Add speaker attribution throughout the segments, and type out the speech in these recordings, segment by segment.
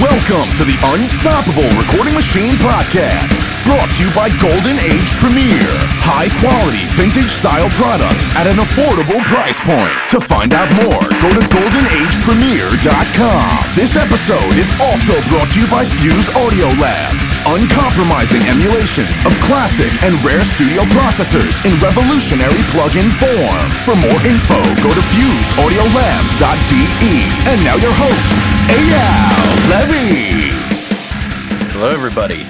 Speaker 1: Welcome to the Unstoppable Recording Machine Podcast, brought to you by Golden Age Premier. High quality, vintage style products at an affordable price point. To find out more, go to goldenagepremier.com. This episode is also brought to you by Fuse Audio Labs, uncompromising emulations of classic and rare studio processors in revolutionary plug-in form. For more info, go to fuseaudiolabs.de. And now your host, Eyal Levi.
Speaker 2: Hello, everybody.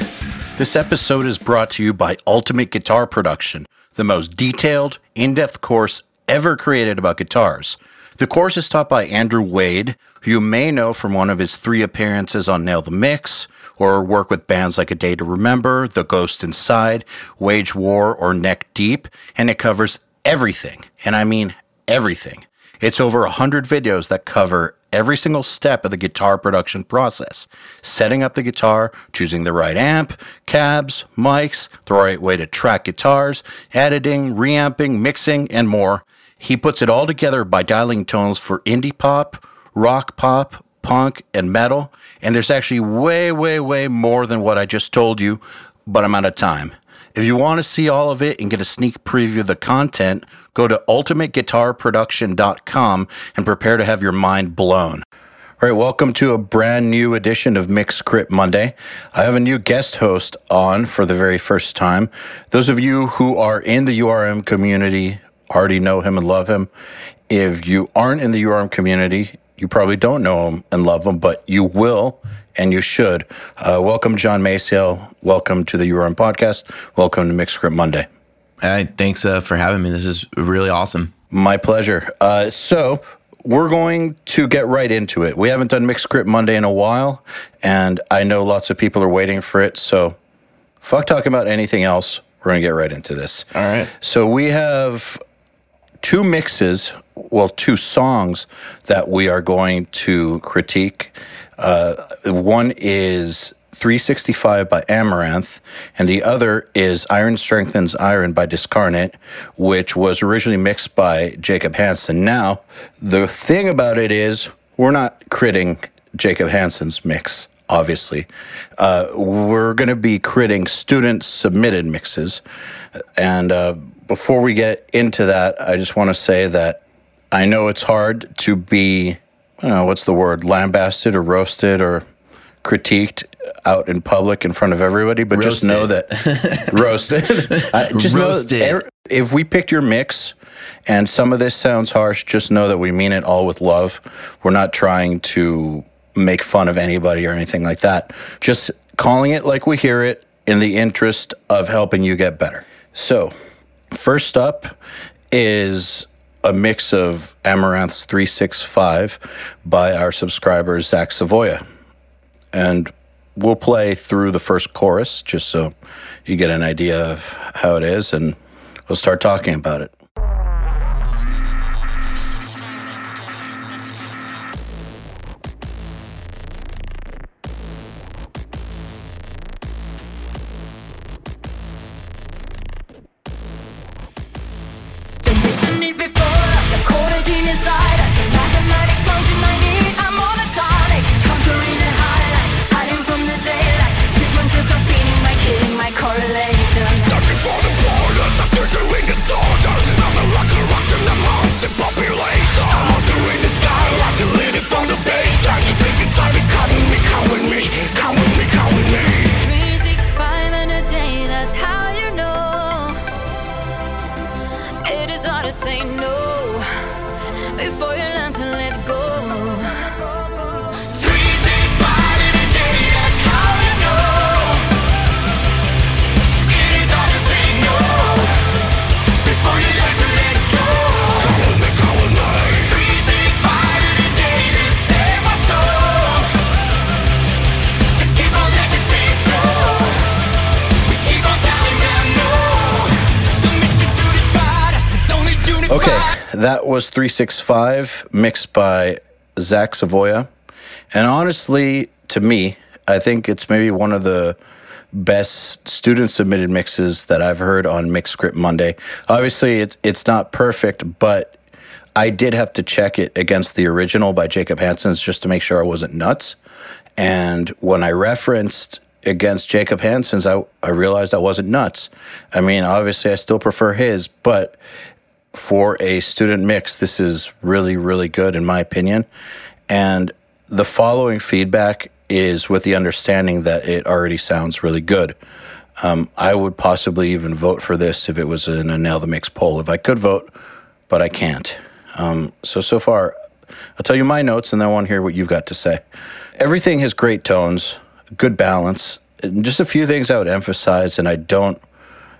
Speaker 2: This episode is brought to you by Ultimate Guitar Production, the most detailed, in depth course ever created about guitars. The course is taught by Andrew Wade, who you may know from one of his three appearances on Nail the Mix, or work with bands like A Day to Remember, The Ghost Inside, Wage War, or Neck Deep, and it covers everything. And I mean everything. It's over 100 videos that cover every single step of the guitar production process setting up the guitar, choosing the right amp, cabs, mics, the right way to track guitars, editing, reamping, mixing, and more. He puts it all together by dialing tones for indie pop, rock pop, punk, and metal. And there's actually way, way, way more than what I just told you, but I'm out of time. If you want to see all of it and get a sneak preview of the content, go to ultimateguitarproduction.com and prepare to have your mind blown. All right, welcome to a brand new edition of Mix Crit Monday. I have a new guest host on for the very first time. Those of you who are in the URM community already know him and love him. If you aren't in the URM community, you probably don't know him and love him, but you will and you should. Uh, welcome, John Maysail. Welcome to the URM podcast. Welcome to Mix Crit Monday.
Speaker 3: Hi, thanks uh, for having me. This is really awesome.
Speaker 2: My pleasure. Uh, so, we're going to get right into it. We haven't done Mix Crit Monday in a while, and I know lots of people are waiting for it. So, fuck talking about anything else. We're going to get right into this.
Speaker 3: All right.
Speaker 2: So, we have two mixes, well, two songs that we are going to critique. Uh, one is 365 by Amaranthe, and the other is Iron Strengthens Iron by Discarnate, which was originally mixed by Jacob Hansen. Now, the thing about it is, we're not critting Jacob Hansen's mix, obviously. Uh, we're going to be critting student submitted mixes. And uh, before we get into that, I just want to say that I know it's hard to be, know, what's the word, lambasted or roasted or critiqued out in public in front of everybody, but just know that roasted. I, just
Speaker 3: Roasted.
Speaker 2: know that if we picked your mix and some of this sounds harsh, just know that we mean it all with love. We're not trying to make fun of anybody or anything like that. Just calling it like we hear it in the interest of helping you get better. So, first up is a mix of Amaranthe's 365 by our subscriber Zach Savoya and we'll play through the first chorus just so you get an idea of how it is and we'll start talking about it. That was 365 mixed by Zach Savoya. And honestly, to me, I think it's maybe one of the best student submitted mixes that I've heard on Mix Crit Monday. Obviously, it's it's not perfect, but I did have to check it against the original by Jacob Hansen's just to make sure I wasn't nuts. And when I referenced against Jacob Hansen's, I, I realized I wasn't nuts. I mean, obviously, I still prefer his, but for a student mix, this is really, really good in my opinion. And the following feedback is with the understanding that it already sounds really good. Um, I would possibly even vote for this if it was in a Nail the Mix poll. If I could vote, but I can't. Um, so, so far, I'll tell you my notes and then I want to hear what you've got to say. Everything has great tones, good balance, and just a few things I would emphasize, and I don't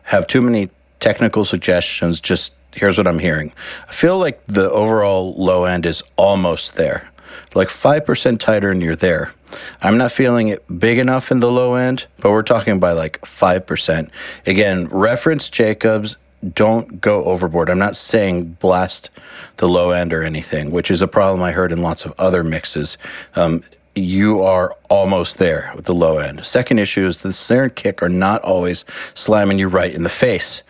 Speaker 2: have too many technical suggestions. Just here's what I'm hearing. I feel like the overall low end is almost there, like 5% tighter, and you're there. I'm not feeling it big enough in the low end, but we're talking by like 5%. Again, reference Jacobs. Don't go overboard. I'm not saying blast the low end or anything, which is a problem I heard in lots of other mixes. Um, you are almost there with the low end. Second issue is the snare and kick are not always slamming you right in the face.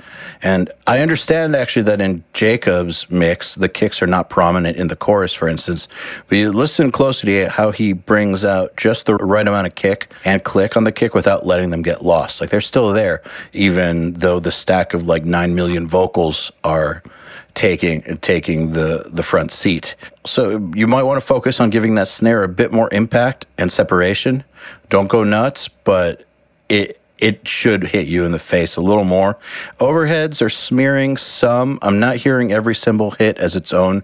Speaker 2: And I understand actually that in Jacob's mix, the kicks are not prominent in the chorus, for instance. But you listen closely to how he brings out just the right amount of kick and click on the kick without letting them get lost. Like they're still there, even though the stack of like 9 million vocals are taking taking the the front seat. So you might want to focus on giving that snare a bit more impact and separation. Don't go nuts, but it it should hit you in the face a little more. Overheads are smearing some. I'm not hearing every cymbal hit as its own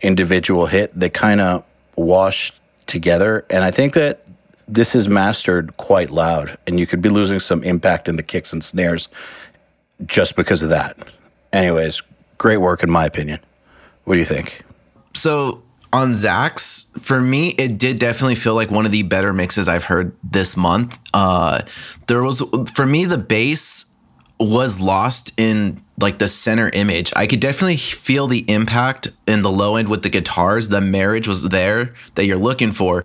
Speaker 2: individual hit. They kind of wash together, and I think that this is mastered quite loud, and you could be losing some impact in the kicks and snares just because of that. Anyways, great work in my opinion. What do you think?
Speaker 3: So on Zach's, for me, it did definitely feel like one of the better mixes I've heard this month. Uh, there was, for me, the bass was lost in like the center image. I could definitely feel the impact in the low end with the guitars. The marriage was there that you're looking for.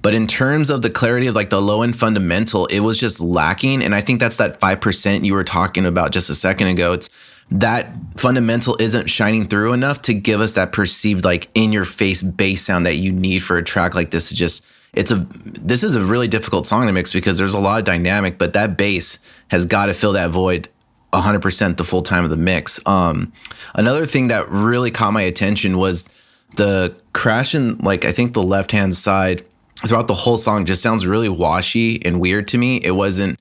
Speaker 3: But in terms of the clarity of like the low end fundamental, it was just lacking. And I think that's that 5% you were talking about just a second ago. It's that fundamental isn't shining through enough to give us that perceived like in your face bass sound that you need for a track like this. Is just it's a this is a really difficult song to mix because there's a lot of dynamic, but that bass has got to fill that void 100% the full time of the mix. Um, another thing that really caught my attention was the crash in like I think the left hand side throughout the whole song just sounds really washy and weird to me. It wasn't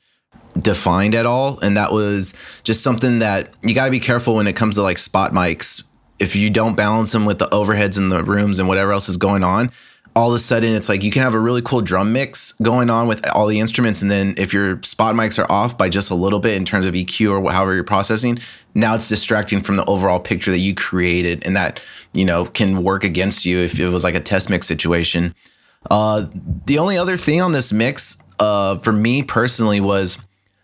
Speaker 3: defined at all. And that was just something that you got to be careful when it comes to like spot mics. If you don't balance them with the overheads in the rooms and whatever else is going on, all of a sudden it's like you can have a really cool drum mix going on with all the instruments. And then if your spot mics are off by just a little bit in terms of EQ or however you're processing, now it's distracting from the overall picture that you created. And that, you know, can work against you if it was like a test mix situation. Uh, the only other thing on this mix, uh, for me personally, was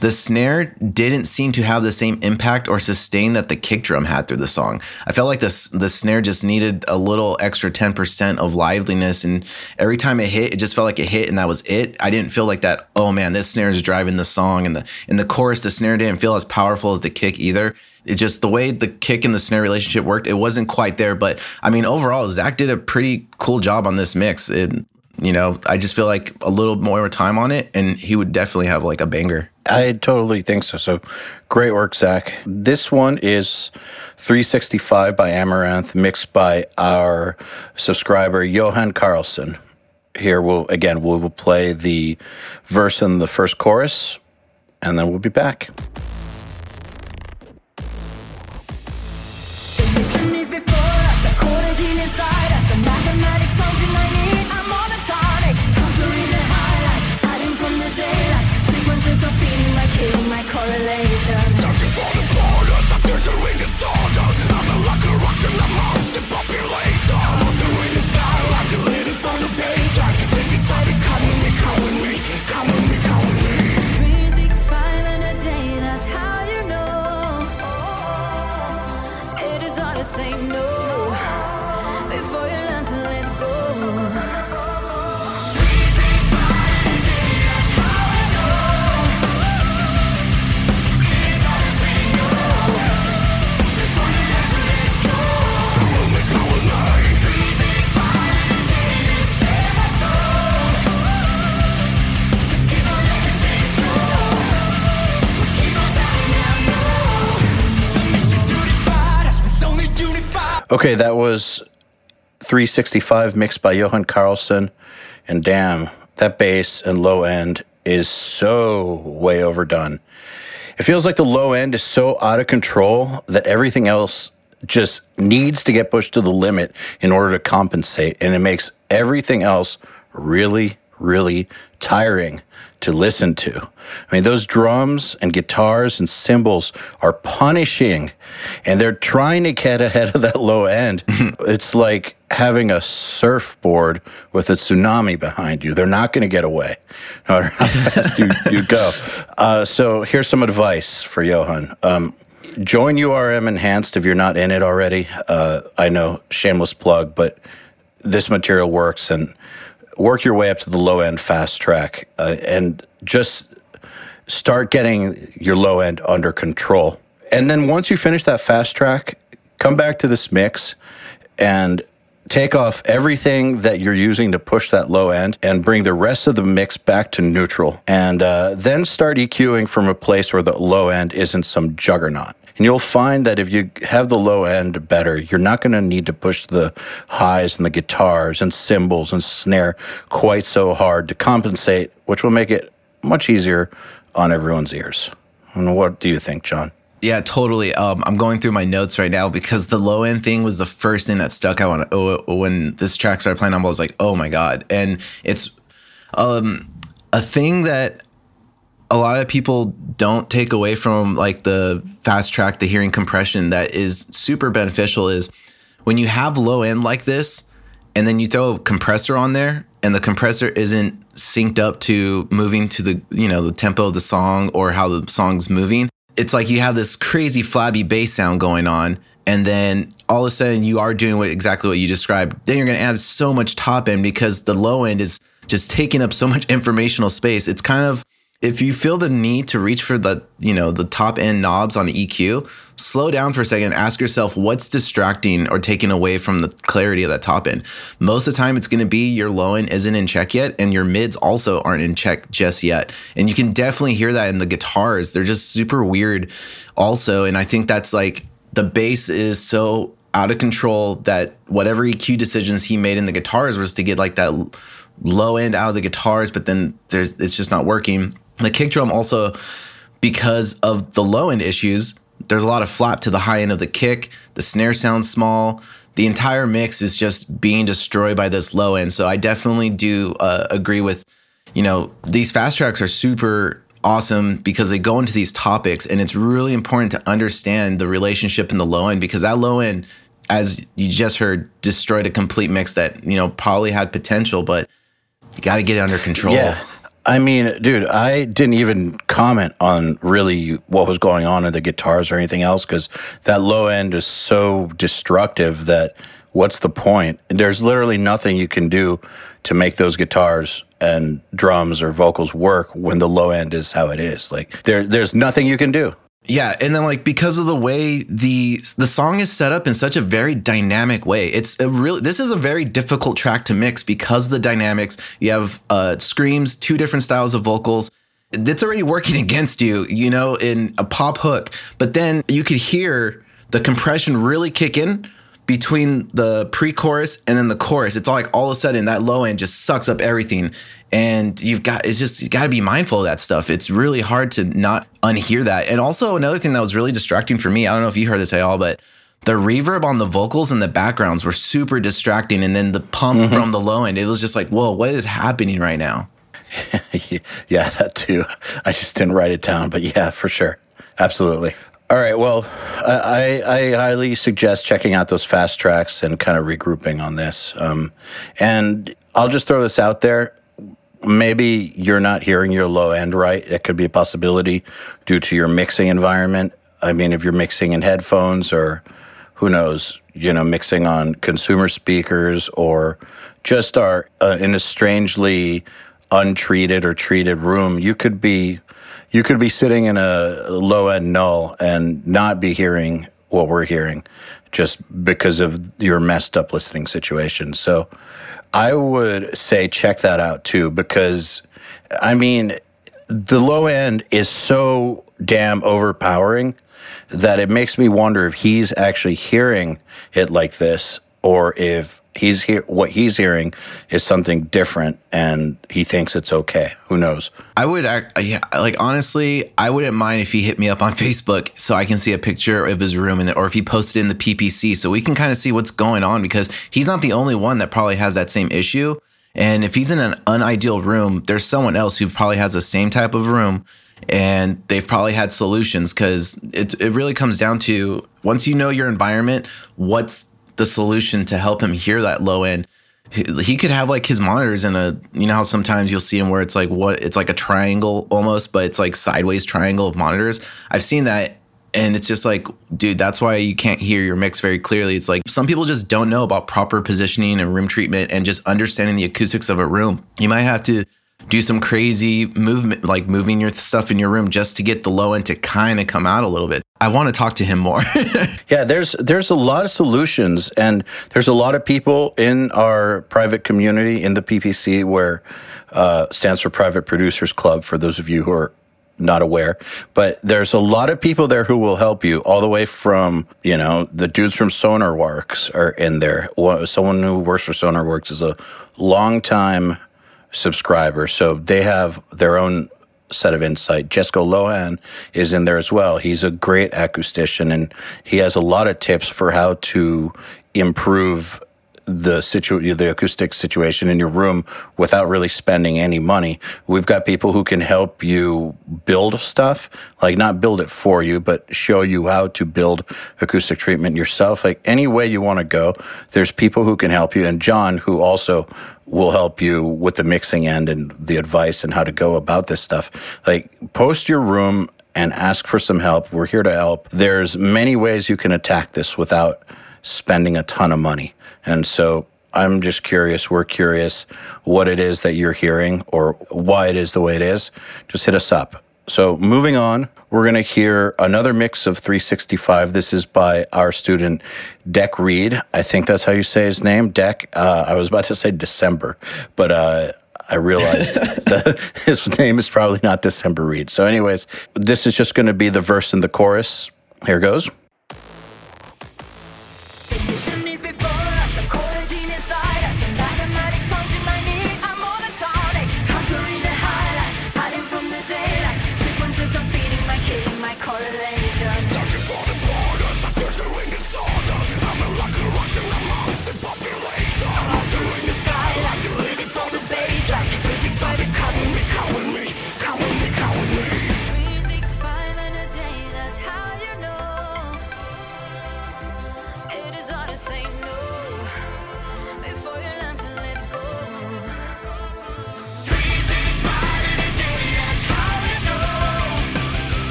Speaker 3: the snare didn't seem to have the same impact or sustain that the kick drum had through the song. I felt like the the snare just needed a little extra 10% of liveliness and every time it hit it just felt like it hit and that was it. I didn't feel like that oh man this snare is driving the song and the in the chorus the snare didn't feel as powerful as the kick either. It just the way the kick and the snare relationship worked it wasn't quite there but I mean overall Zach did a pretty cool job on this mix. You know, I just feel like a little more time on it and he would definitely have like a banger.
Speaker 2: I totally think so. So great work, Zach. This one is 365 by Amaranthe, mixed by our subscriber, Johan Carlson. Here we'll again we will play the verse and the first chorus, and then we'll be back. Okay, that was 365 mixed by Johan Carlson. And damn, that bass and low end is so way overdone. It feels like the low end is so out of control that everything else just needs to get pushed to the limit in order to compensate. And it makes everything else really, really tiring to listen to. I mean, those drums and guitars and cymbals are punishing and they're trying to get ahead of that low end. it's like having a surfboard with a tsunami behind you. They're not going to get away, no matter how fast you, you go. Uh, so here's some advice for Johan. Um, join URM Enhanced if you're not in it already. Uh, I know, shameless plug, but this material works and work your way up to the low end fast track uh, and just start getting your low end under control. And then once you finish that fast track, come back to this mix and take off everything that you're using to push that low end and bring the rest of the mix back to neutral. And uh, then start EQing from a place where the low end isn't some juggernaut. And you'll find that if you have the low end better, you're not going to need to push the highs and the guitars and cymbals and snare quite so hard to compensate, which will make it much easier on everyone's ears. And what do you think, John?
Speaker 3: Yeah, totally. Um, I'm going through my notes right now because the low end thing was the first thing that stuck out when, oh, when this track started playing. I was like, oh my god! And it's um, a thing that a lot of people don't take away from like the fast track, the hearing compression that is super beneficial. Is when you have low end like this, and then you throw a compressor on there, and the compressor isn't synced up to moving to the you know the tempo of the song or how the song's moving it's like you have this crazy flabby bass sound going on and then all of a sudden you are doing what exactly what you described then you're going to add so much top end because the low end is just taking up so much informational space it's kind of if you feel the need to reach for the you know the top end knobs on EQ slow down for a second ask yourself what's distracting or taking away from the clarity of that top end. Most of the time it's going to be your low end isn't in check yet and your mids also aren't in check just yet. And you can definitely hear that in the guitars. They're just super weird also. And i think that's like the bass is so out of control that whatever EQ decisions he made in the guitars was to get like that low end out of the guitars but then there's it's just not working the kick drum also because of the low end issues, there's a lot of flap to the high end of the kick. The snare sounds small. The entire mix is just being destroyed by this low end. So I definitely do uh, agree with, you know, these fast tracks are super awesome because they go into these topics and it's really important to understand the relationship in the low end because that low end as you just heard destroyed a complete mix that you know probably had potential but you got to get it under control
Speaker 2: Yeah. I mean, dude, I didn't even comment on really what was going on in the guitars or anything else because that low end is so destructive that what's the point? There's literally nothing you can do to make those guitars and drums or vocals work when the low end is how it is. Like there, there's nothing you can do.
Speaker 3: Yeah, and then like because of the way the the song is set up in such a very dynamic way, it's a really this is a very difficult track to mix because of the dynamics. You have uh, screams, two different styles of vocals. It's already working against you, you know, in a pop hook. But then you could hear the compression really kick in between the pre-chorus and then the chorus. It's all like all of a sudden that low end just sucks up everything. And you've got it's just you got to be mindful of that stuff. It's really hard to not unhear that. And also another thing that was really distracting for me, I don't know if you heard this at all, but the reverb on the vocals and the backgrounds were super distracting. And then the pump mm-hmm. from the low end, it was just like, whoa, what is happening right now?
Speaker 2: yeah, that too. I just didn't write it down, but yeah, for sure. Absolutely. All right. Well, I, I highly suggest checking out those fast tracks and kind of regrouping on this. Um, and I'll just throw this out there. Maybe you're not hearing your low end right. It could be a possibility due to your mixing environment. I mean, if you're mixing in headphones or who knows, you know, mixing on consumer speakers or just are uh, in a strangely untreated or treated room, you could be you could be sitting in a low end null and not be hearing what we're hearing just because of your messed up listening situation. So I would say check that out too because I mean the low end is so damn overpowering that it makes me wonder if he's actually hearing it like this or if he's hear what he's hearing is something different and he thinks it's okay. Who knows?
Speaker 3: I would act, yeah, like honestly, I wouldn't mind if he hit me up on Facebook so I can see a picture of his room and or if he posted in the PPC so we can kind of see what's going on because he's not the only one that probably has that same issue. And if he's in an unideal room, there's someone else who probably has the same type of room and they've probably had solutions because it, it really comes down to once you know your environment, what's the solution to help him hear that low end? He, could have like his monitors in a, you know how sometimes you'll see him where it's like what, it's like a triangle almost, but it's like sideways triangle of monitors. I've seen that and it's just like dude that's why you can't hear your mix very clearly it's like some people just don't know about proper positioning and room treatment and just understanding the acoustics of a room you might have to do some crazy movement like moving your stuff in your room just to get the low end to kind of come out a little bit i want to talk to him more
Speaker 2: Yeah, there's there's a lot of solutions, and there's a lot of people in our private community in the PPC, where uh, stands for Private Producers Club. For those of you who are not aware, but there's a lot of people there who will help you, all the way from you know the dudes from Sonarworks are in there. Someone who works for Sonarworks is a long time subscriber, so they have their own set of insight. Jesco Lohan is in there as well. He's a great acoustician and he has a lot of tips for how to improve the situ- the acoustic situation in your room without really spending any money. We've got people who can help you build stuff, like not build it for you, but show you how to build acoustic treatment yourself. Like any way you want to go, there's people who can help you. And John, who also will help you with the mixing end and the advice and how to go about this stuff. Like post your room and ask for some help. We're here to help. There's many ways you can attack this without spending a ton of money. And so I'm just curious, we're curious what it is that you're hearing or why it is the way it is. Just hit us up. So moving on, we're going to hear another mix of 365. This is by our student Deck Reed. I think that's how you say his name, Deck. Uh, I was about to say December, but uh, I realized that his name is probably not December Reed. So, anyways, this is just going to be the verse and the chorus. Here goes.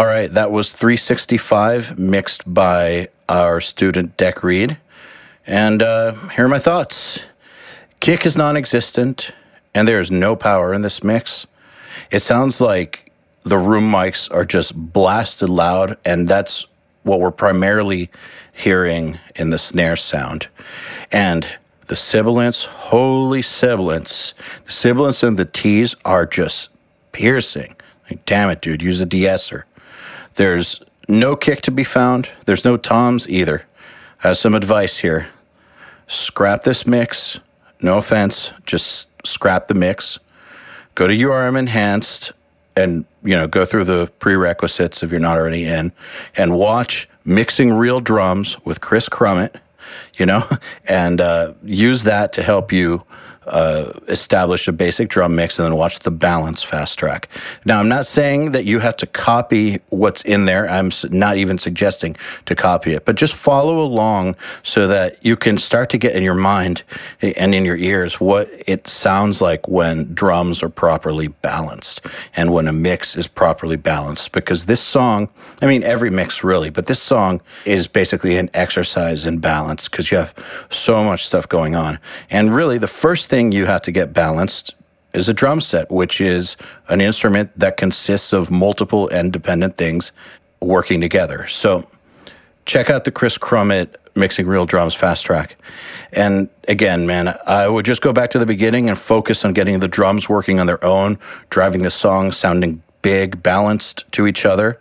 Speaker 2: All right, that was 365 mixed by our student Deck Reed. And uh, here are my thoughts. Kick is non existent, and there is no power in this mix. It sounds like the room mics are just blasted loud, and that's what we're primarily hearing in the snare sound. And the sibilants, holy sibilants, the sibilants and the T's are just piercing. Like, damn it, dude, use a de-esser. There's no kick to be found. There's no toms either. I have some advice here. Scrap this mix. No offense, just scrap the mix. Go to URM Enhanced and you know go through the prerequisites if you're not already in, and watch mixing real drums with Chris Crummett. You know, and uh, use that to help you uh, establish a basic drum mix and then watch the balance fast track. Now, I'm not saying that you have to copy what's in there. I'm not even suggesting to copy it, but just follow along so that you can start to get in your mind and in your ears what it sounds like when drums are properly balanced and when a mix is properly balanced. Because this song, I mean, every mix really, but this song is basically an exercise in balance because you have so much stuff going on. And really, the first thing you have to get balanced is a drum set, which is an instrument that consists of multiple independent things working together. So check out the Chris Crummett Mixing Real Drums Fast Track. And again, man, I would just go back to the beginning and focus on getting the drums working on their own, driving the song sounding big, balanced to each other,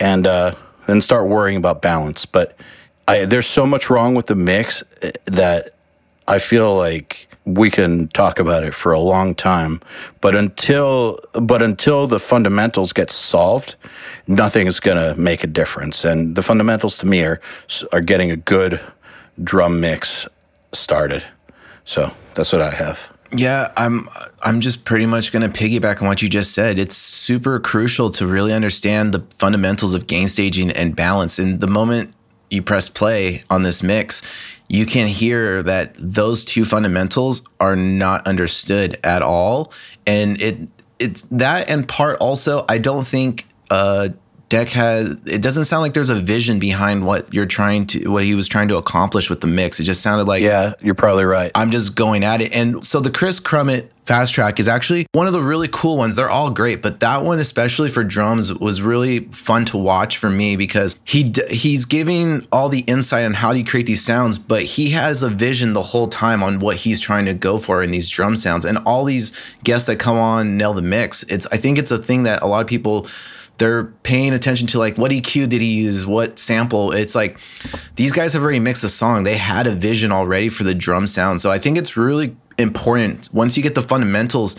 Speaker 2: and uh, then start worrying about balance. But I, there's so much wrong with the mix eh, that I feel like we can talk about it for a long time, but until but until the fundamentals get solved, nothing is going to make a difference. And the fundamentals to me are are getting a good drum mix started. So that's what I have.
Speaker 3: Yeah, I'm I'm just pretty much going to piggyback on what you just said. It's super crucial to really understand the fundamentals of gain staging and balance. And the moment you press play on this mix, you can hear that those two fundamentals are not understood at all. And it it's that and part also I don't think uh Deck has it doesn't sound like there's a vision behind what you're trying to what he was trying to accomplish with the mix. It just sounded like
Speaker 2: Yeah, you're probably right.
Speaker 3: I'm just going at it. And so the Chris Crummett fast track is actually one of the really cool ones. They're all great, but that one, especially for drums, was really fun to watch for me because he he's giving all the insight on how do you create these sounds, but he has a vision the whole time on what he's trying to go for in these drum sounds. And all these guests that come on nail the mix. It's I think it's a thing that a lot of people they're paying attention to like what EQ did he use, what sample. It's like these guys have already mixed the song. They had a vision already for the drum sound. So I think it's really important once you get the fundamentals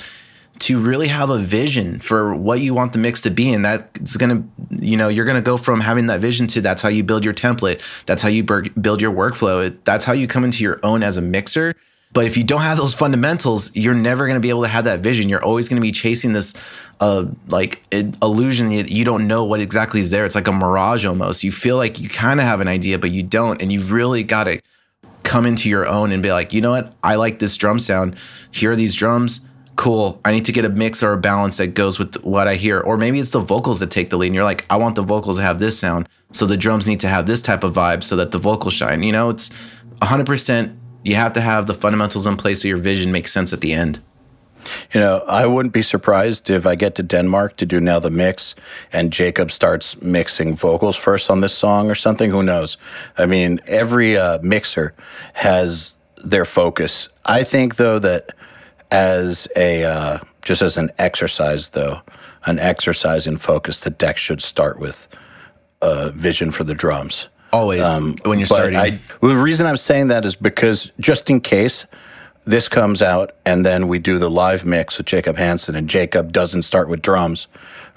Speaker 3: to really have a vision for what you want the mix to be and that's going to you know you're going to go from having that vision to that's how you build your template that's how you build your workflow that's how you come into your own as a mixer but if you don't have those fundamentals you're never going to be able to have that vision you're always going to be chasing this uh like illusion you, you don't know what exactly is there it's like a mirage almost you feel like you kind of have an idea but you don't and you've really got to come into your own and be like, you know what? I like this drum sound. Here are these drums. Cool. I need to get a mix or a balance that goes with what I hear. Or maybe it's the vocals that take the lead. And you're like, I want the vocals to have this sound. So the drums need to have this type of vibe so that the vocals shine. You know, it's 100%. You have to have the fundamentals in place so your vision makes sense at the end.
Speaker 2: You know, I wouldn't be surprised if I get to Denmark to do Nail the Mix and Jacob starts mixing vocals first on this song or something. Who knows? I mean, every uh, mixer has their focus. I think, though, that as a uh, just as an exercise, though, an exercise in focus, the deck should start with a vision for the drums.
Speaker 3: Always when you're
Speaker 2: Um, But
Speaker 3: starting.
Speaker 2: I, well, the reason I'm saying that is because just in case this comes out and then we do the live mix with Jacob Hansen and Jacob doesn't start with drums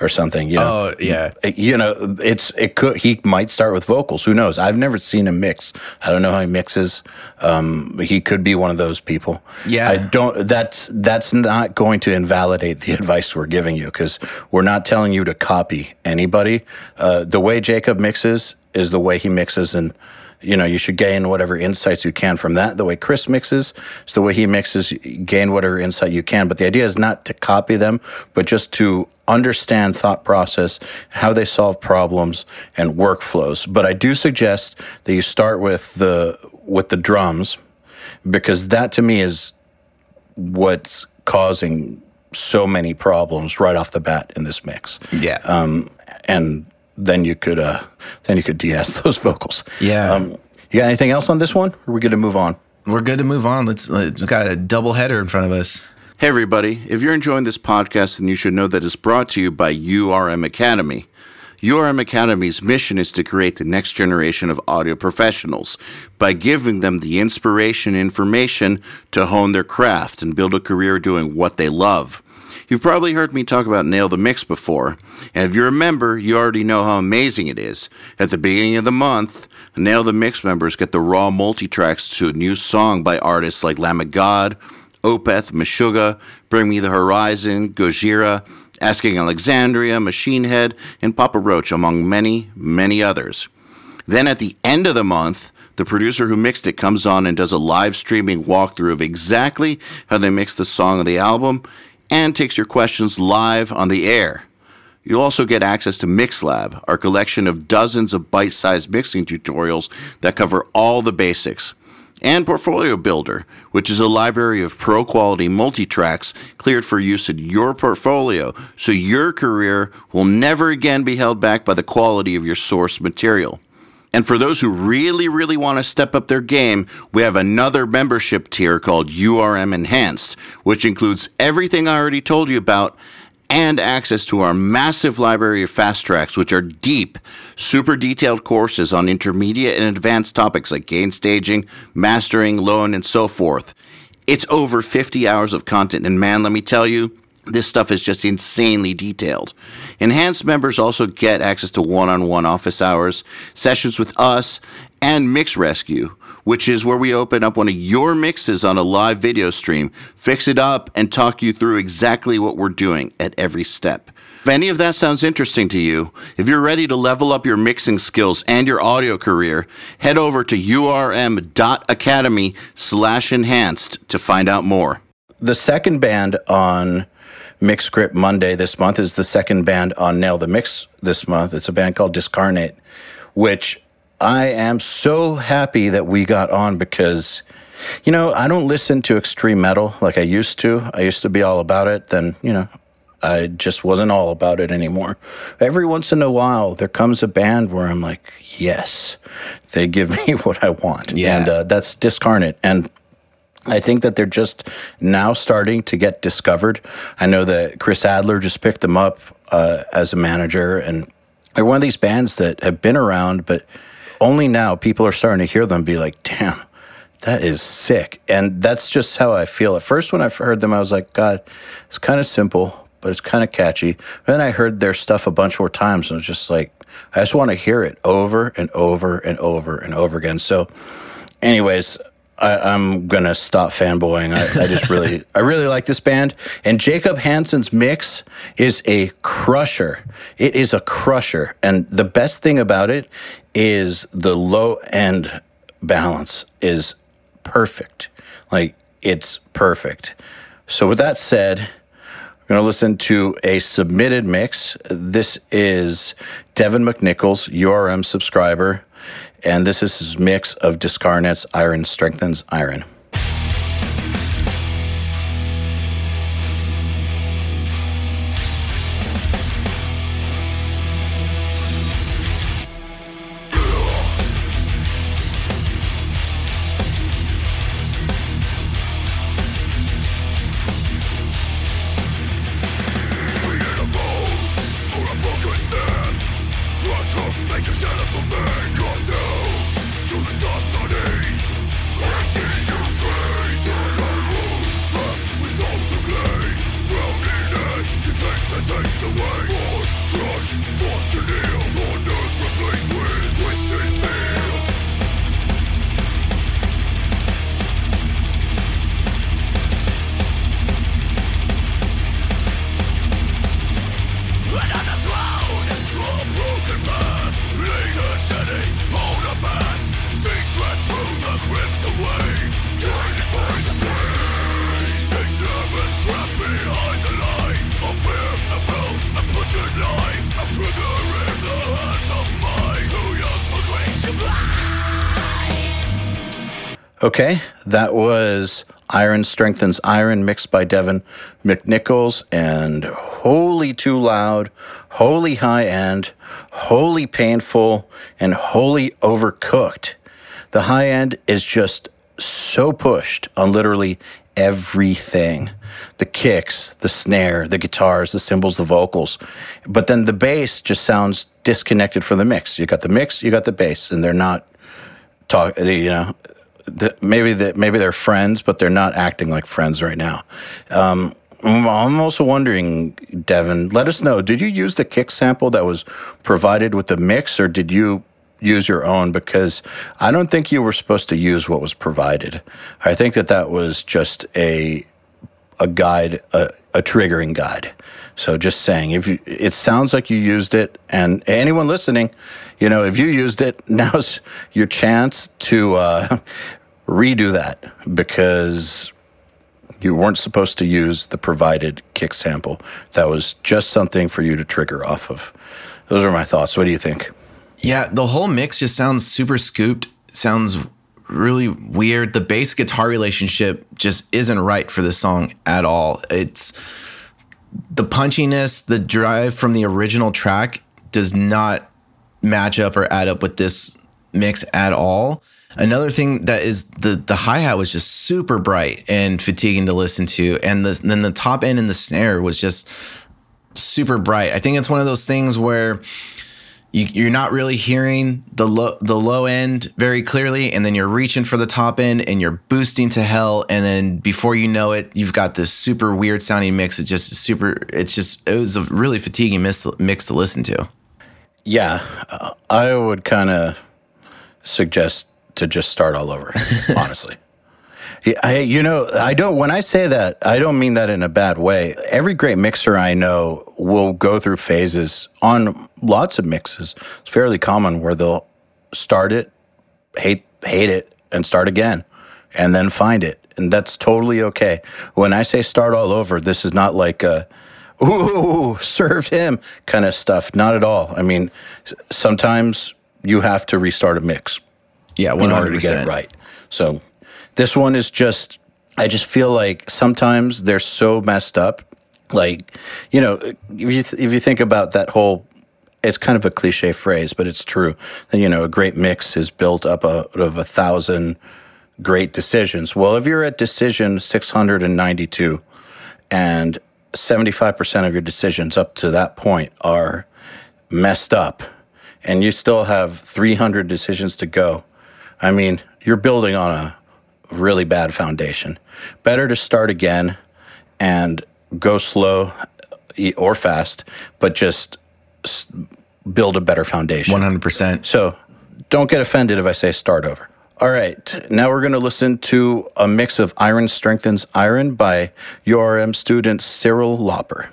Speaker 2: or something, you know.
Speaker 3: Oh, yeah.
Speaker 2: You know, it's it could he might start with vocals. Who knows? I've never seen him mix. I don't know how he mixes. Um, he could be one of those people.
Speaker 3: Yeah.
Speaker 2: I don't. That's that's not going to invalidate the advice we're giving you because we're not telling you to copy anybody. Uh, the way Jacob mixes is the way he mixes, and you know you should gain whatever insights you can from that. The way Chris mixes is the way he mixes. Gain whatever insight you can. But the idea is not to copy them, but just to understand thought process, how they solve problems, and workflows. But I do suggest that you start with the with the drums because that to me is what's causing so many problems right off the bat in this mix.
Speaker 3: yeah.
Speaker 2: Um, and then you could uh, then you could de-ass those vocals.
Speaker 3: Yeah.
Speaker 2: Um, you got anything else on this one? Or are we good to move on?
Speaker 3: We're good to move on. Let's, uh, we got a double header in front of us.
Speaker 2: Hey, everybody. If you're enjoying this podcast, then you should know that it's brought to you by URM Academy. URM Academy's mission is to create the next generation of audio professionals by giving them the inspiration and information to hone their craft and build a career doing what they love. You've probably heard me talk about Nail the Mix before, and if you're a member, you already know how amazing it is. At the beginning of the month, Nail the Mix members get the raw multi-tracks to a new song by artists like Lamb of God, Opeth, Meshuggah, Bring Me the Horizon, Gojira, Asking Alexandria, Machine Head, and Papa Roach, among many, many others. Then at the end of the month, the producer who mixed it comes on and does a live streaming walkthrough of exactly how they mixed the song of the album and takes your questions live on the air. You'll also get access to MixLab, our collection of dozens of bite sized mixing tutorials that cover all the basics. and Portfolio Builder, which is a library of pro quality multi tracks cleared for use in your portfolio so your career will never again be held back by the quality of your source material. And for those who really, really want to step up their game, we have another membership tier called URM Enhanced, which includes everything I already told you about and access to our massive library of fast tracks, which are deep, super detailed courses on intermediate and advanced topics like gain staging, mastering, loan, and so forth. It's over 50 hours of content, and man, let me tell you, this stuff is just insanely detailed. Enhanced members also get access to one on one office hours, sessions with us, and Mix Rescue, which is where we open up one of your mixes on a live video stream, fix it up, and talk you through exactly what we're doing at every step. If any of that sounds interesting to you, if you're ready to level up your mixing skills and your audio career, head over to urm.academy slash enhanced to find out more. The second band on Mix Crit Monday this month is the second band on Nail the Mix this month. It's a band called Discarnate, which I am so happy that we got on because, you know, I don't listen to extreme metal like I used to. I used to be all about it. Then, you know, I just wasn't all about it anymore. Every once in a while, there comes a band where I'm like, yes, they give me what I want.
Speaker 3: Yeah.
Speaker 2: And uh, that's Discarnate. And I think that they're just now starting to get discovered. I know that Chris Adler just picked them up uh, as a manager, and they're one of these bands that have been around, but only now people are starting to hear them be like, damn, that is sick. And that's just how I feel. At first, when I heard them, I was like, God, it's kind of simple, but it's kind of catchy. And then I heard their stuff a bunch more times, and it was just like, I just want to hear it over and over and over and over again. So, anyways, I, I'm gonna stop fanboying. I, I just really, I really like this band. And Jacob Hansen's mix is a crusher. It is a crusher. And the best thing about it is the low end balance is perfect. Like it's perfect. So with that said, we're to listen to a submitted mix. This is Devin McNichols, URM subscriber, and this is his mix of Discarnate's Iron Strengthens Iron. Okay, that was Iron Strengthens Iron mixed by Devin McNichols and holy too loud, holy high end, holy painful, and holy overcooked. The high end is just so pushed on literally everything the kicks, the snare, the guitars, the cymbals, the vocals. But then the bass just sounds disconnected from the mix. You got the mix, you got the bass, and they're not talking, you know maybe that maybe they're friends but they're not acting like friends right now um, I'm I'm also wondering, Devin, let us know. Did you use the kick sample that was provided with the mix, or did you use your own? Because I don't think you were supposed to use what was provided. I think that that was just a a guide, a, a triggering guide. So just saying, if you, it sounds like you used it, and anyone listening, you know, if you used it, now's your chance to uh, redo that because you weren't supposed to use the provided kick sample. That was just something for you to trigger off of. Those are my thoughts. What do you think?
Speaker 3: Yeah, the whole mix just sounds super scooped. Sounds really weird. The bass guitar relationship just isn't right for this song at all. It's the punchiness, the drive from the original track does not match up or add up with this mix at all. Another thing that is the the hi hat was just super bright and fatiguing to listen to, and the, then the top end and the snare was just super bright. I think it's one of those things where you, you're not really hearing the low the low end very clearly, and then you're reaching for the top end and you're boosting to hell, and then before you know it, you've got this super weird sounding mix. It's just super. It's just it was a really fatiguing mix, mix to listen to.
Speaker 2: Yeah, uh, I would kind of suggest to just start all over, honestly. Yeah, I, you know, I don't, when I say that, I don't mean that in a bad way. Every great mixer I know will go through phases on lots of mixes. It's fairly common where they'll start it, hate, hate it, and start again, and then find it. And that's totally okay. When I say start all over, this is not like a, ooh, served him kind of stuff. Not at all. I mean, sometimes you have to restart a mix
Speaker 3: Yeah,
Speaker 2: in order to get it right. So this one is just, I just feel like sometimes they're so messed up. Like, you know, if you, if you think about that whole, it's kind of a cliche phrase, but it's true. You know, a great mix is built up out of a thousand great decisions. Well, if you're at decision 692 and 75% of your decisions up to that point are messed up and you still have 300 decisions to go, I mean, you're building on a really bad foundation. Better to start again and go slow or fast, but just build a better foundation.
Speaker 3: 100%.
Speaker 2: So don't get offended if I say start over. All right, now we're going to listen to a mix of Iron Strengthens Iron by URM student Cyril Lopper.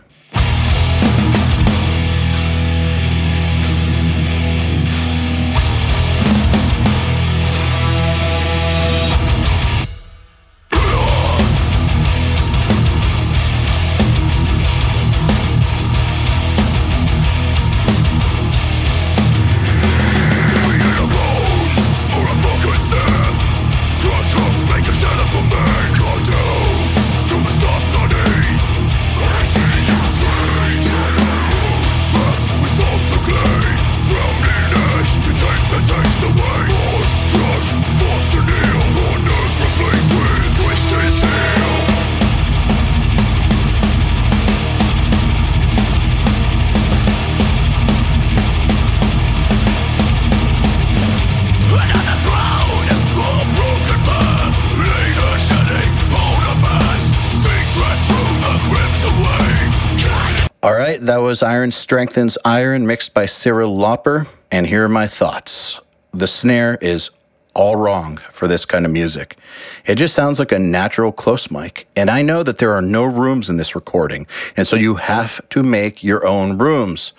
Speaker 2: Was Iron Strengthens Iron mixed by Cyril Lopper. And here are my thoughts. The snare is all wrong for this kind of music. It just sounds like a natural close mic. And I know that there are no rooms in this recording. And so you have to make your own rooms.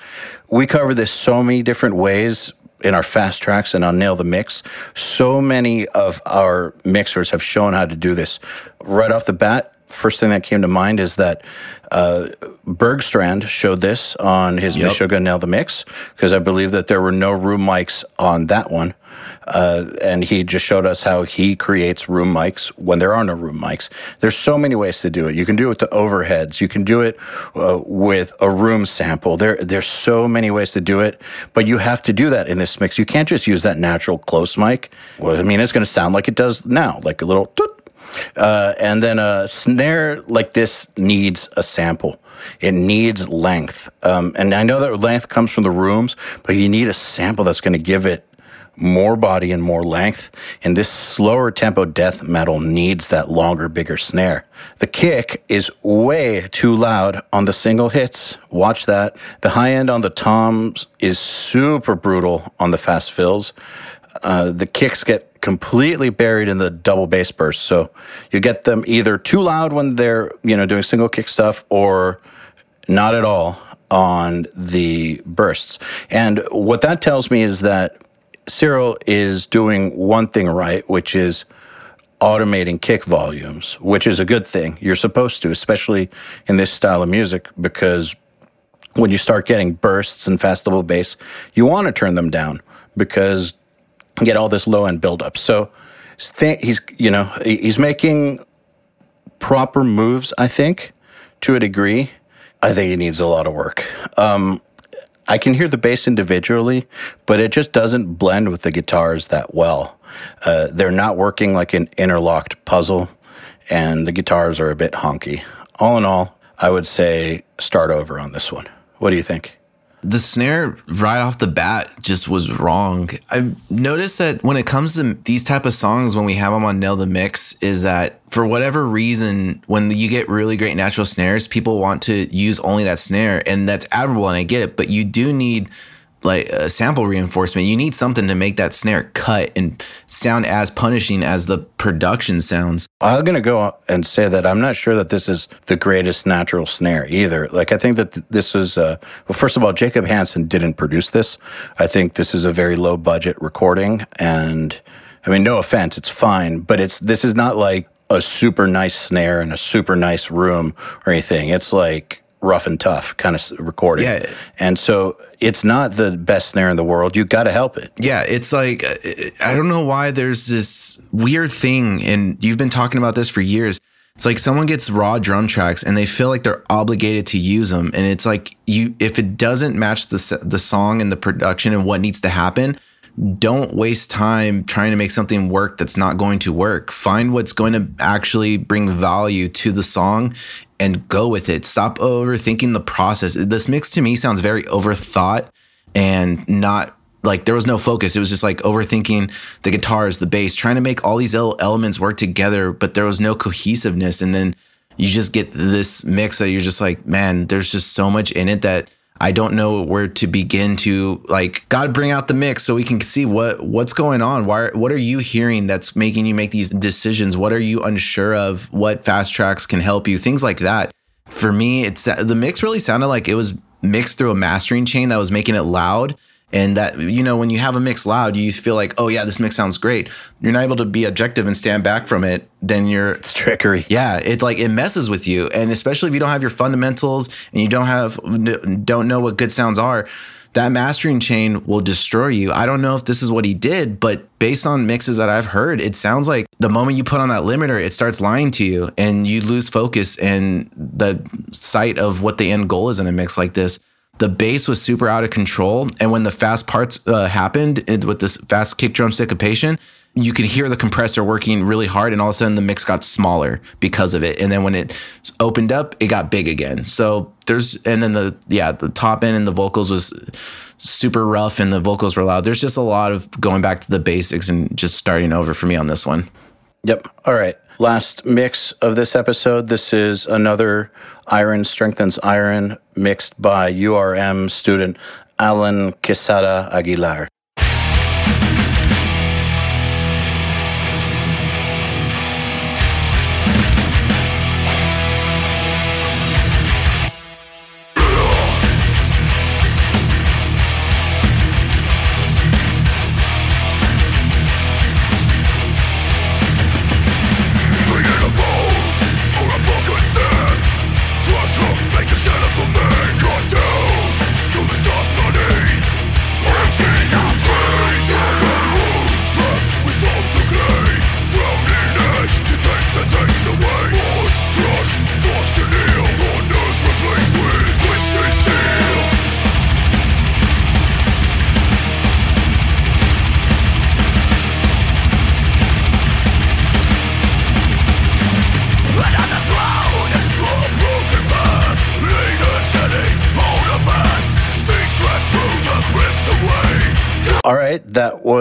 Speaker 2: We cover this so many different ways in our fast tracks and on Nail the Mix. So many of our mixers have shown how to do this. Right off the bat, first thing that came to mind is that uh, Bergstrand showed this on his
Speaker 3: Yep.
Speaker 2: Meshuggah Nail the Mix because I believe that there were no room mics on that one. Uh, and he just showed us how he creates room mics when there are no room mics. There's so many ways to do it. You can do it with the overheads. You can do it uh, with a room sample. There, there's so many ways to do it, but you have to do that in this mix. You can't just use that natural close mic. Well, I mean, it's going to sound like it does now, like a little. toot. Uh, and then a snare like this needs a sample. It needs length. Um, and I know that length comes from the rooms, but you need a sample that's going to give it more body and more length. And this slower tempo death metal needs that longer, bigger snare. The kick is way too loud on the single hits. Watch that. The high end on the toms is super brutal on the fast fills uh, the kicks get completely buried in the double bass burst. So you get them either too loud when they're you know doing single kick stuff, or not at all on the bursts. And what that tells me is that Cyril is doing one thing right, which is automating kick volumes, which is a good thing. You're supposed to, especially in this style of music, because when you start getting bursts and fast double bass, you want to turn them down because you get all this low end buildup. So he's you know he's making proper moves. I think to a degree. I think he needs a lot of work. Um, I can hear the bass individually, but it just doesn't blend with the guitars that well. Uh, they're not working like an interlocked puzzle, and the guitars are a bit honky. All in all, I would say start over on this one. What do you think?
Speaker 3: The snare right off the bat just was wrong. I've noticed that when it comes to these type of songs, when we have them on Nail the Mix, is that for whatever reason, when you get really great natural snares, people want to use only that snare, and that's admirable, and I get it. But you do need like a sample reinforcement. You need something to make that snare cut and sound as punishing as the production sounds.
Speaker 2: I'm going to go and say that I'm not sure that this is the greatest natural snare either. Like, I think that th- this is, uh, well, first of all, Jacob Hansen didn't produce this. I think this is a very low budget recording. And I mean, no offense, it's fine, but it's, this is not like a super nice snare in a super nice room or anything. It's like, rough and tough kind of recording.
Speaker 3: Yeah.
Speaker 2: And so it's not the best snare in the world. You got to help it.
Speaker 3: Yeah, it's like uh, I don't know why there's this weird thing, and you've been talking about this for years. It's like someone gets raw drum tracks and they feel like they're obligated to use them, and it's like you if it doesn't match the the song and the production and what needs to happen, don't waste time trying to make something work that's not going to work. Find what's going to actually bring value to the song and go with it. Stop overthinking the process. This mix to me sounds very overthought and not like there was no focus. It was just like overthinking the guitars, the bass, trying to make all these el- elements work together, but there was no cohesiveness. And then you just get this mix that you're just like, man, there's just so much in it that I don't know where to begin to like God bring out the mix so we can see what what's going on. Why what are you hearing that's making you make these decisions? What are you unsure of? What fast tracks can help you? Things like that. For me, it's the mix really sounded like it was mixed through a mastering chain that was making it loud. And that, you know, when you have a mix loud, you feel like, oh, yeah, this mix sounds great. You're not able to be objective and stand back from it. Then you're,
Speaker 2: It's trickery.
Speaker 3: yeah, it like it messes with you, and especially if you don't have your fundamentals and you don't have don't know what good sounds are, that mastering chain will destroy you. I don't know if this is what he did, but based on mixes that I've heard, it sounds like the moment you put on that limiter, it starts lying to you, and you lose focus and the sight of what the end goal is in a mix like this. The bass was super out of control, and when the fast parts uh, happened it- with this fast kick drum syncopation, you could hear the compressor working really hard and all of a sudden the mix got smaller because of it and then when it opened up it got big again so there's and then the yeah the top end and the vocals was super rough and the vocals were loud there's just a lot of going back to the basics and just starting over for me on this one
Speaker 2: Yep. All right. Last mix of this episode. This is another Iron Strengthens Iron mixed by URM student Alan Quesada Aguilar.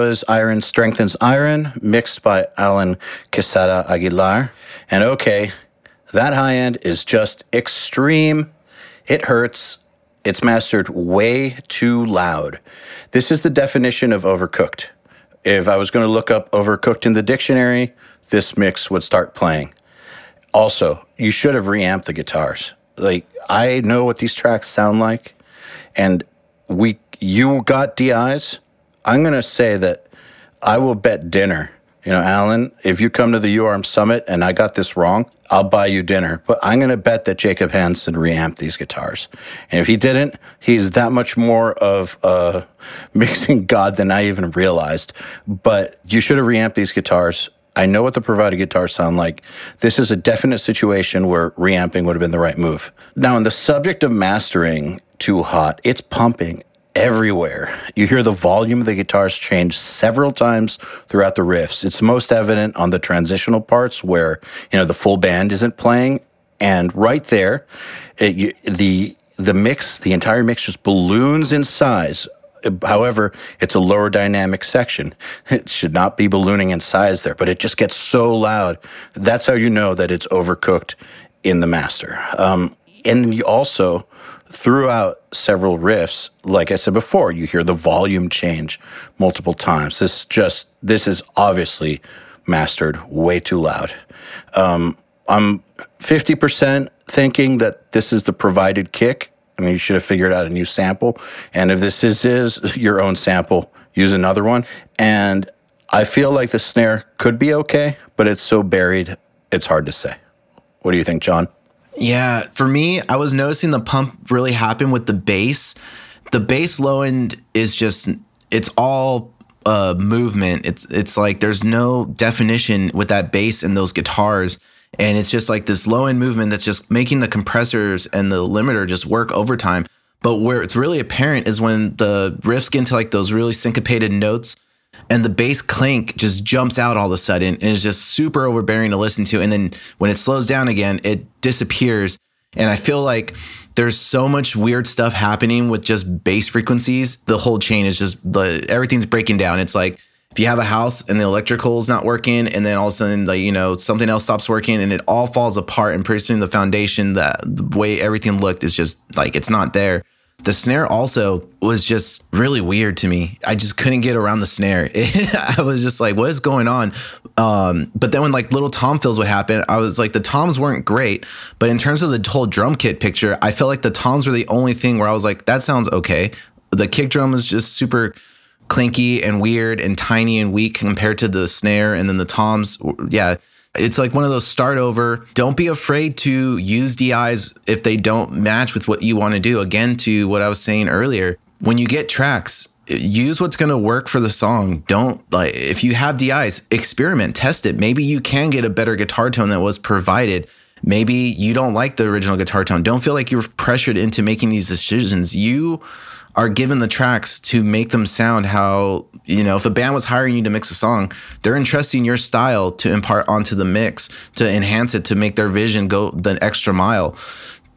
Speaker 2: Was Iron Strengthens Iron, mixed by Alan Quesada Aguilar. And okay, that high end is just extreme. It hurts. It's mastered way too loud. This is the definition of overcooked. If I was going to look up overcooked in the dictionary, this mix would start playing. Also, you should have reamped the guitars. Like I know what these tracks sound like, and we you got DIs. I'm gonna say that I will bet dinner. You know, Alan, if you come to the URM summit and I got this wrong, I'll buy you dinner. But I'm gonna bet that Jacob Hansen reamped these guitars. And if he didn't, he's that much more of a mixing god than I even realized. But you should have reamped these guitars. I know what the provided guitars sound like. This is a definite situation where reamping would have been the right move. Now, on the subject of mastering too hot, it's pumping everywhere. You hear the volume of the guitars change several times throughout the riffs. It's most evident on the transitional parts where, you know, the full band isn't playing and right there it, you, the the mix, the entire mix just balloons in size However, it's a lower dynamic section. It should not be ballooning in size there, but it just gets so loud. That's how you know that it's overcooked in the master. Um, and you also, throughout several riffs, like I said before, you hear the volume change multiple times. This just this is obviously mastered way too loud. Um, I'm 50% thinking that this is the provided kick I mean, you should have figured out a new sample. And if this is, is your own sample, use another one. And I feel like the snare could be okay, but it's so buried, it's hard to say. What do you think, John?
Speaker 3: Yeah, for me, I was noticing the pump really happen with the bass. The bass low end is just it's all uh movement. It's it's like there's no definition with that bass and those guitars. And it's just like this low end movement that's just making the compressors and the limiter just work overtime. But where it's really apparent is when the riffs get into like those really syncopated notes and the bass clink just jumps out all of a sudden and is just super overbearing to listen to. And then when it slows down again, it disappears. And I feel like there's so much weird stuff happening with just bass frequencies. The whole chain is just the everything's breaking down. It's like if you have a house and the electrical is not working, and then all of a sudden, like you know, something else stops working, and it all falls apart, and pretty soon the foundation, that the way everything looked, is just like it's not there. The snare also was just really weird to me. I just couldn't get around the snare. I was just like, what is going on? Um, but then when like little tom fills would happen, I was like, the toms weren't great. But in terms of the whole drum kit picture, I felt like the toms were the only thing where I was like, that sounds okay. The kick drum is just super clinky and weird and tiny and weak compared to the snare and then the toms. Yeah. It's like one of those start over. Don't be afraid to use DIs if they don't match with what you want to do. Again, to what I was saying earlier, when you get tracks, use what's going to work for the song. Don't like if you have DIs, experiment, test it. Maybe you can get a better guitar tone that was provided. Maybe you don't like the original guitar tone. Don't feel like you're pressured into making these decisions. You are given the tracks to make them sound how you know if a band was hiring you to mix a song they're entrusting your style to impart onto the mix to enhance it to make their vision go the extra mile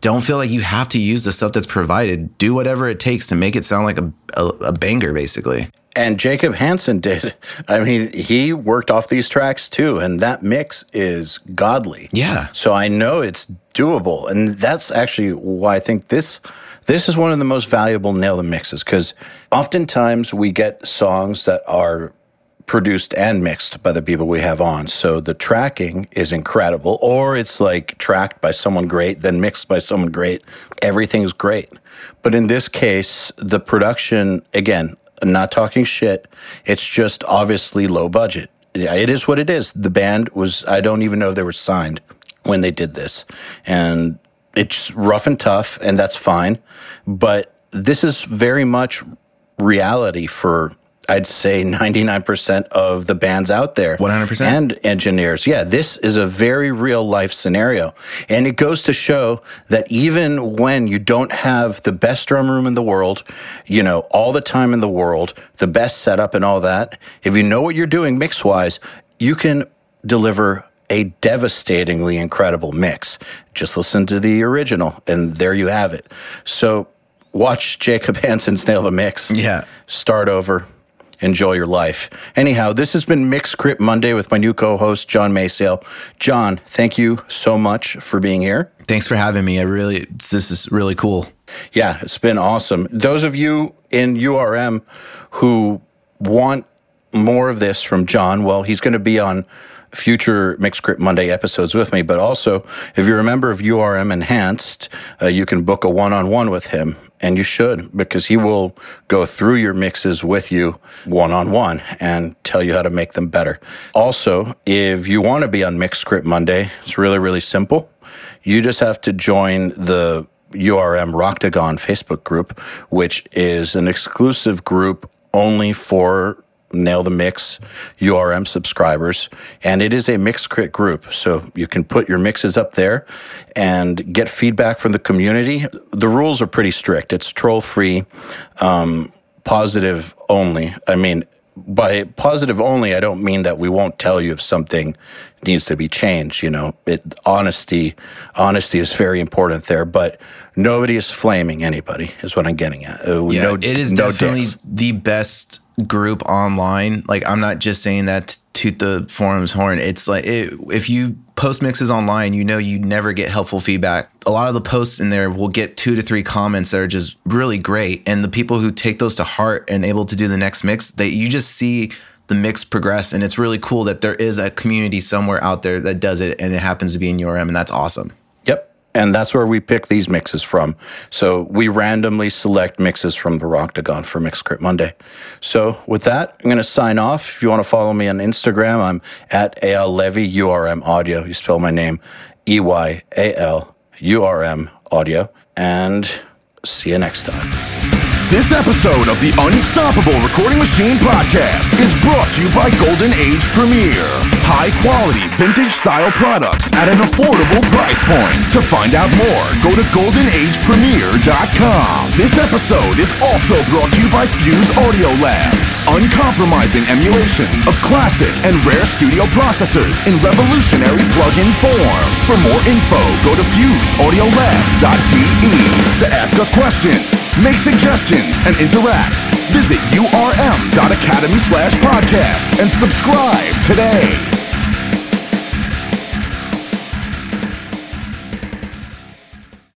Speaker 3: don't feel like you have to use the stuff that's provided do whatever it takes to make it sound like a, a, a banger basically
Speaker 2: And Jacob Hansen did. I mean, he worked off these tracks too, and that mix is godly.
Speaker 3: Yeah.
Speaker 2: So I know it's doable, and that's actually why I think this this is one of the most valuable nail the mixes because oftentimes we get songs that are produced and mixed by the people we have on. So the tracking is incredible, or it's like tracked by someone great, then mixed by someone great. Everything's great. But in this case, the production, again, I'm not talking shit, it's just obviously low budget. Yeah, it is what it is. The band was, I don't even know if they were signed when they did this. And it's rough and tough, and that's fine. But this is very much reality for I'd say 99% of the bands out there.
Speaker 3: 100%.
Speaker 2: And engineers. Yeah, this is a very real life scenario. And it goes to show that even when you don't have the best drum room in the world, you know, all the time in the world, the best setup and all that, if you know what you're doing mix wise, you can deliver a devastatingly incredible mix. Just listen to the original, and there you have it. So watch Jacob Hansen's nail the mix.
Speaker 3: Yeah.
Speaker 2: Start over. Enjoy your life. Anyhow, this has been Mix Crit Monday with my new co-host John Maysale. John, thank you so much for being here.
Speaker 3: thanks for having me i really this is really cool
Speaker 2: Yeah, it's been awesome. Those of you in URM who want more of this from John, well, he's going to be on future Mix Crit Monday episodes with me. But also, if you're a member of URM Enhanced, uh, you can book a one on one with him. And you should, because he will go through your mixes with you one on one and tell you how to make them better. Also, if you want to be on Mix Crit Monday, it's really, really simple. You just have to join the URM Roctagon Facebook group, which is an exclusive group only for Nail the Mix URM subscribers. And it is a Mixcrit group. So you can put your mixes up there and get feedback from the community. The rules are pretty strict. It's troll free, um, positive only. I mean, by positive only, I don't mean that we won't tell you if something needs to be changed. You know, it, honesty, honesty is very important there. But nobody is flaming anybody. Is what I'm getting at. Uh,
Speaker 3: Yeah,
Speaker 2: no,
Speaker 3: it is
Speaker 2: no
Speaker 3: definitely
Speaker 2: dicks.
Speaker 3: the best group online. Like, I'm not just saying that to toot the forum's horn. It's like it, if you post mixes online, you know you never get helpful feedback. A lot of the posts in there will get two to three comments that are just really great, and the people who take those to heart and able to do the next mix, that you just see the mix progress, and it's really cool that there is a community somewhere out there that does it, and it happens to be in URM, and that's awesome.
Speaker 2: And that's where we pick these mixes from. So we randomly select mixes from the Roctagon for Mixcrit Monday. So with that, I'm going to sign off. If you want to follow me on Instagram, I'm at Eyal Levi URM Audio. You spell my name E Y A L U R M Audio. And see you next time.
Speaker 1: This episode of the Unstoppable Recording Machine podcast is brought to you by Golden Age Premier. High quality vintage style products at an affordable price point. To find out more, go to goldenagepremier.com. This episode is also brought to you by Fuse Audio Labs. Uncompromising emulations of classic and rare studio processors in revolutionary plug-in form. For more info, go to fuseaudiolabs.de. To ask us questions, make suggestions, and interact, visit urm.academy slash podcast and subscribe today.